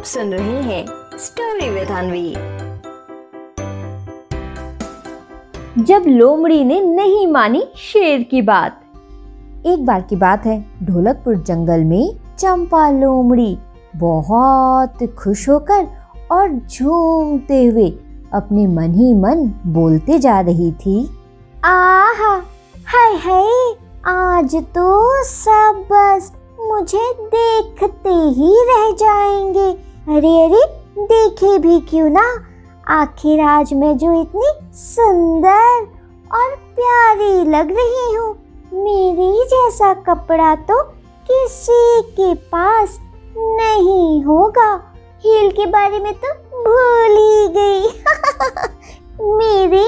आप सुन रहे हैं स्टोरी विद अनवी जब लोमड़ी ने नहीं मानी शेर की बात। एक बार की बात है, ढोलकपुर जंगल में चंपा लोमड़ी बहुत खुश होकर और झूमते हुए अपने मन ही मन बोलते जा रही थी, आहा, हाय हाय, आज तो सब बस मुझे देखते ही रह जाएँगे। अरे अरे, देखे भी क्यों ना? आखिर आज मैं जो इतनी सुंदर और प्यारी लग रही हूँ, मेरी जैसा कपड़ा तो किसी के पास नहीं होगा। हील के बारे में तो भूल ही गई। मेरे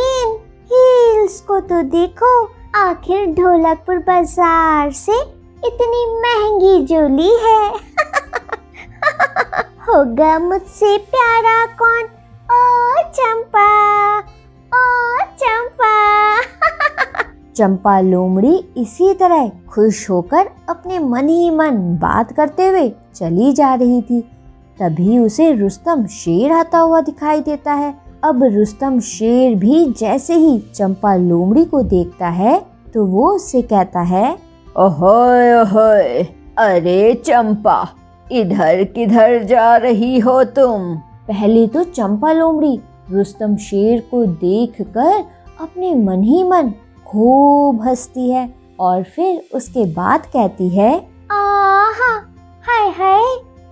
हील्स को तो देखो, आखिर ढोलकपुर बाज़ार से इतनी महँगी जोली है। होगा मुझसे प्यारा कौन? ओ, चंपा। ओ, चंपा। चंपा लोमड़ी इसी तरह खुश होकर अपने मन ही मन बात करते हुए चली जा रही थी। तभी उसे रुस्तम शेर आता हुआ दिखाई देता है। अब रुस्तम शेर भी जैसे ही चंपा लोमड़ी को देखता है तो वो उससे कहता है, ओहोय ओहोय, अरे चंपा इधर किधर जा रही हो तुम? पहले तो चंपा लोमड़ी रुस्तम शेर को देखकर अपने मन ही मन खूब हंसती है और फिर उसके बाद कहती है आहा हाय हाय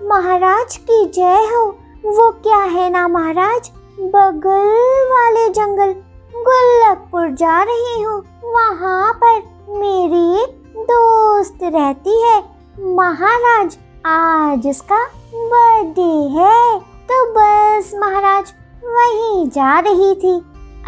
महाराज की जय हो। वो क्या है ना महाराज? बगल वाले जंगल गुल्लकपुर जा रही हूँ। वहाँ पर मेरी एक दोस्त रहती है। महाराज आज उसका बर्थडे है। तो बस महाराज, वहीं जा रही थी।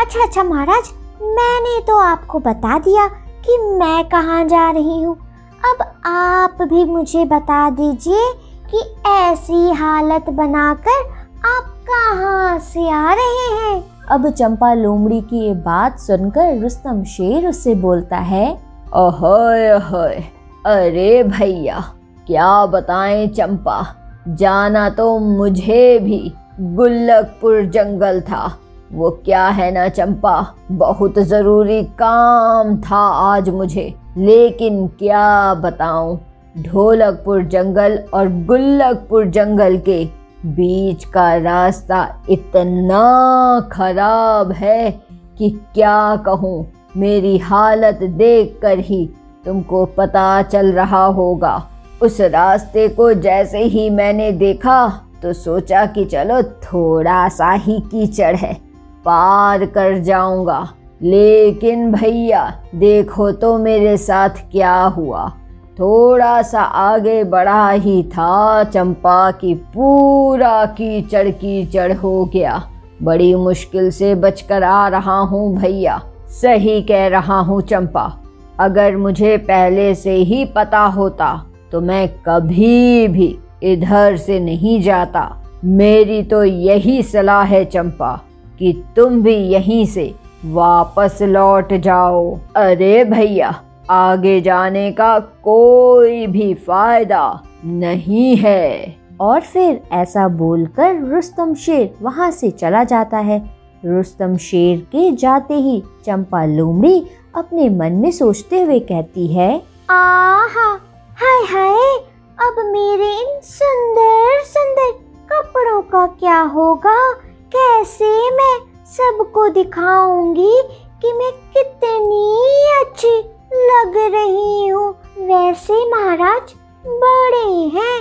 अच्छा अच्छा महाराज, मैंने तो आपको बता दिया कि मैं कहाँ जा रही हूँ। अब आप भी मुझे बता दीजिए कि ऐसी हालत बनाकर आप कहाँ से आ रहे हैं। अब चंपा लोमड़ी की ये बात सुनकर रुस्तम शेर उससे बोलता है, ओहोय ओहोय, अरे भैया क्या बताएँ चंपा? जाना तो मुझे भी। गुल्लकपुर जंगल था। वो क्या है ना चंपा? बहुत ज़रूरी काम था आज मुझे। लेकिन क्या बताऊँ? ढोलकपुर जंगल और गुल्लकपुर जंगल के बीच का रास्ता इतना खराब है कि क्या कहूँ? मेरी हालत देखकर ही तुमको पता चल रहा होगा। उस रास्ते को जैसे ही मैंने देखा तो सोचा कि चलो थोड़ा सा ही कीचड़ है, पार कर जाऊँगा। लेकिन भैया, देखो तो मेरे साथ क्या हुआ। थोड़ा सा आगे बढ़ा ही था, चंपा की पूरा कीचड़ कीचड़ हो गया। बड़ी मुश्किल से बचकर आ रहा हूँ भैया, सही कह रहा हूँ चंपा। अगर मुझे पहले से ही पता होता तो मैं कभी भी इधर से नहीं जाता। मेरी तो यही सलाह है चंपा कि तुम भी यहीं से वापस लौट जाओ। अरे भैया आगे जाने का कोई भी फ़ायदा नहीं है। और फिर ऐसा बोलकर रुस्तम शेर वहाँ से चला जाता है। रुस्तम शेर के जाते ही चंपा लोमड़ी अपने मन में सोचते हुए कहती है आहा हाय अब मेरे इन सुंदर सुंदर कपड़ों का क्या होगा? कैसे मैं सबको दिखाऊँगी कि मैं कितनी अच्छी लग रही हूँ? वैसे महाराज, बड़े हैं,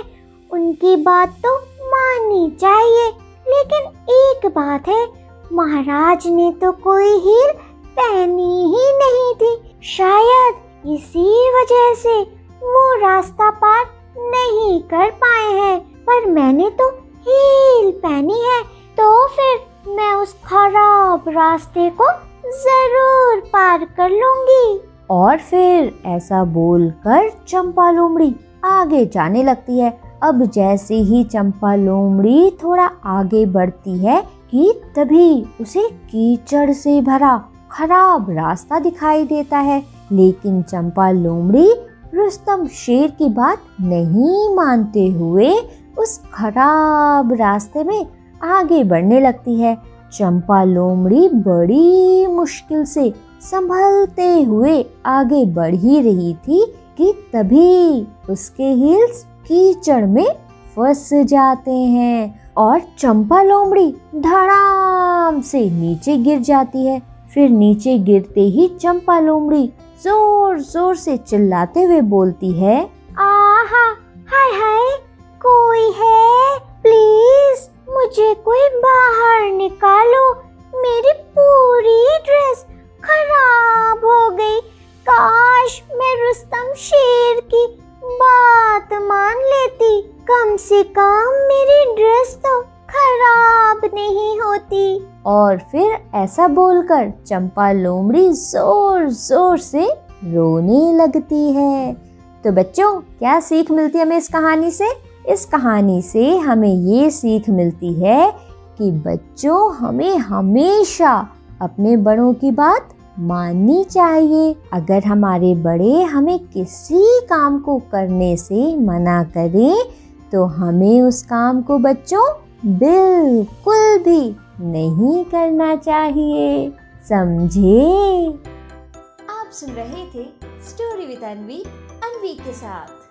उनकी बात तो माननी चाहिए। लेकिन एक बात है, महाराज ने तो कोई हील पहनी ही नहीं थी। शायद इसी वजह से वो रास्ता पार नहीं कर पाए हैं, पर मैंने तो हील पहनी है तो फिर मैं उस खराब रास्ते को ज़रूर पार कर लूँगी। और फिर ऐसा बोलकर चंपा लोमड़ी आगे जाने लगती है। अब जैसे ही चंपा लोमड़ी थोड़ा आगे बढ़ती है कि तभी उसे कीचड़ से भरा खराब रास्ता दिखाई देता है। लेकिन चंपा लोमड़ी रुस्तम शेर की बात नहीं मानते हुए उस खराब रास्ते में आगे बढ़ने लगती है। चंपा लोमड़ी बड़ी मुश्किल से संभलते हुए आगे बढ़ ही रही थी कि तभी उसके हील्स कीचड़ में फंस जाते हैं और चंपा लोमड़ी धड़ाम से नीचे गिर जाती है। फिर नीचे गिरते ही चंपा लोमड़ी ज़ोर ज़ोर से चिल्लाते हुए बोलती है, आहा, हाय हाय, कोई है? प्लीज़, मुझे कोई बाहर निकालो। मेरी पूरी ड्रेस खराब हो गई। काश मैं रुस्तम शेर की बात मान लेती। कम से कम मेरी ड्रेस तो खराब नहीं होती। और फिर ऐसा बोलकर चंपा लोमड़ी ज़ोर ज़ोर से रोने लगती है। तो बच्चों, क्या सीख मिलती है हमें इस कहानी से? इस कहानी से हमें ये सीख मिलती है कि बच्चों, हमें हमेशा अपने बड़ों की बात माननी चाहिए। अगर हमारे बड़े हमें किसी काम को करने से मना करें तो हमें उस काम को बच्चों बिल्कुल भी नहीं करना चाहिए। समझे? आप सुन रहे थे स्टोरी विद अनवी अनवी के साथ।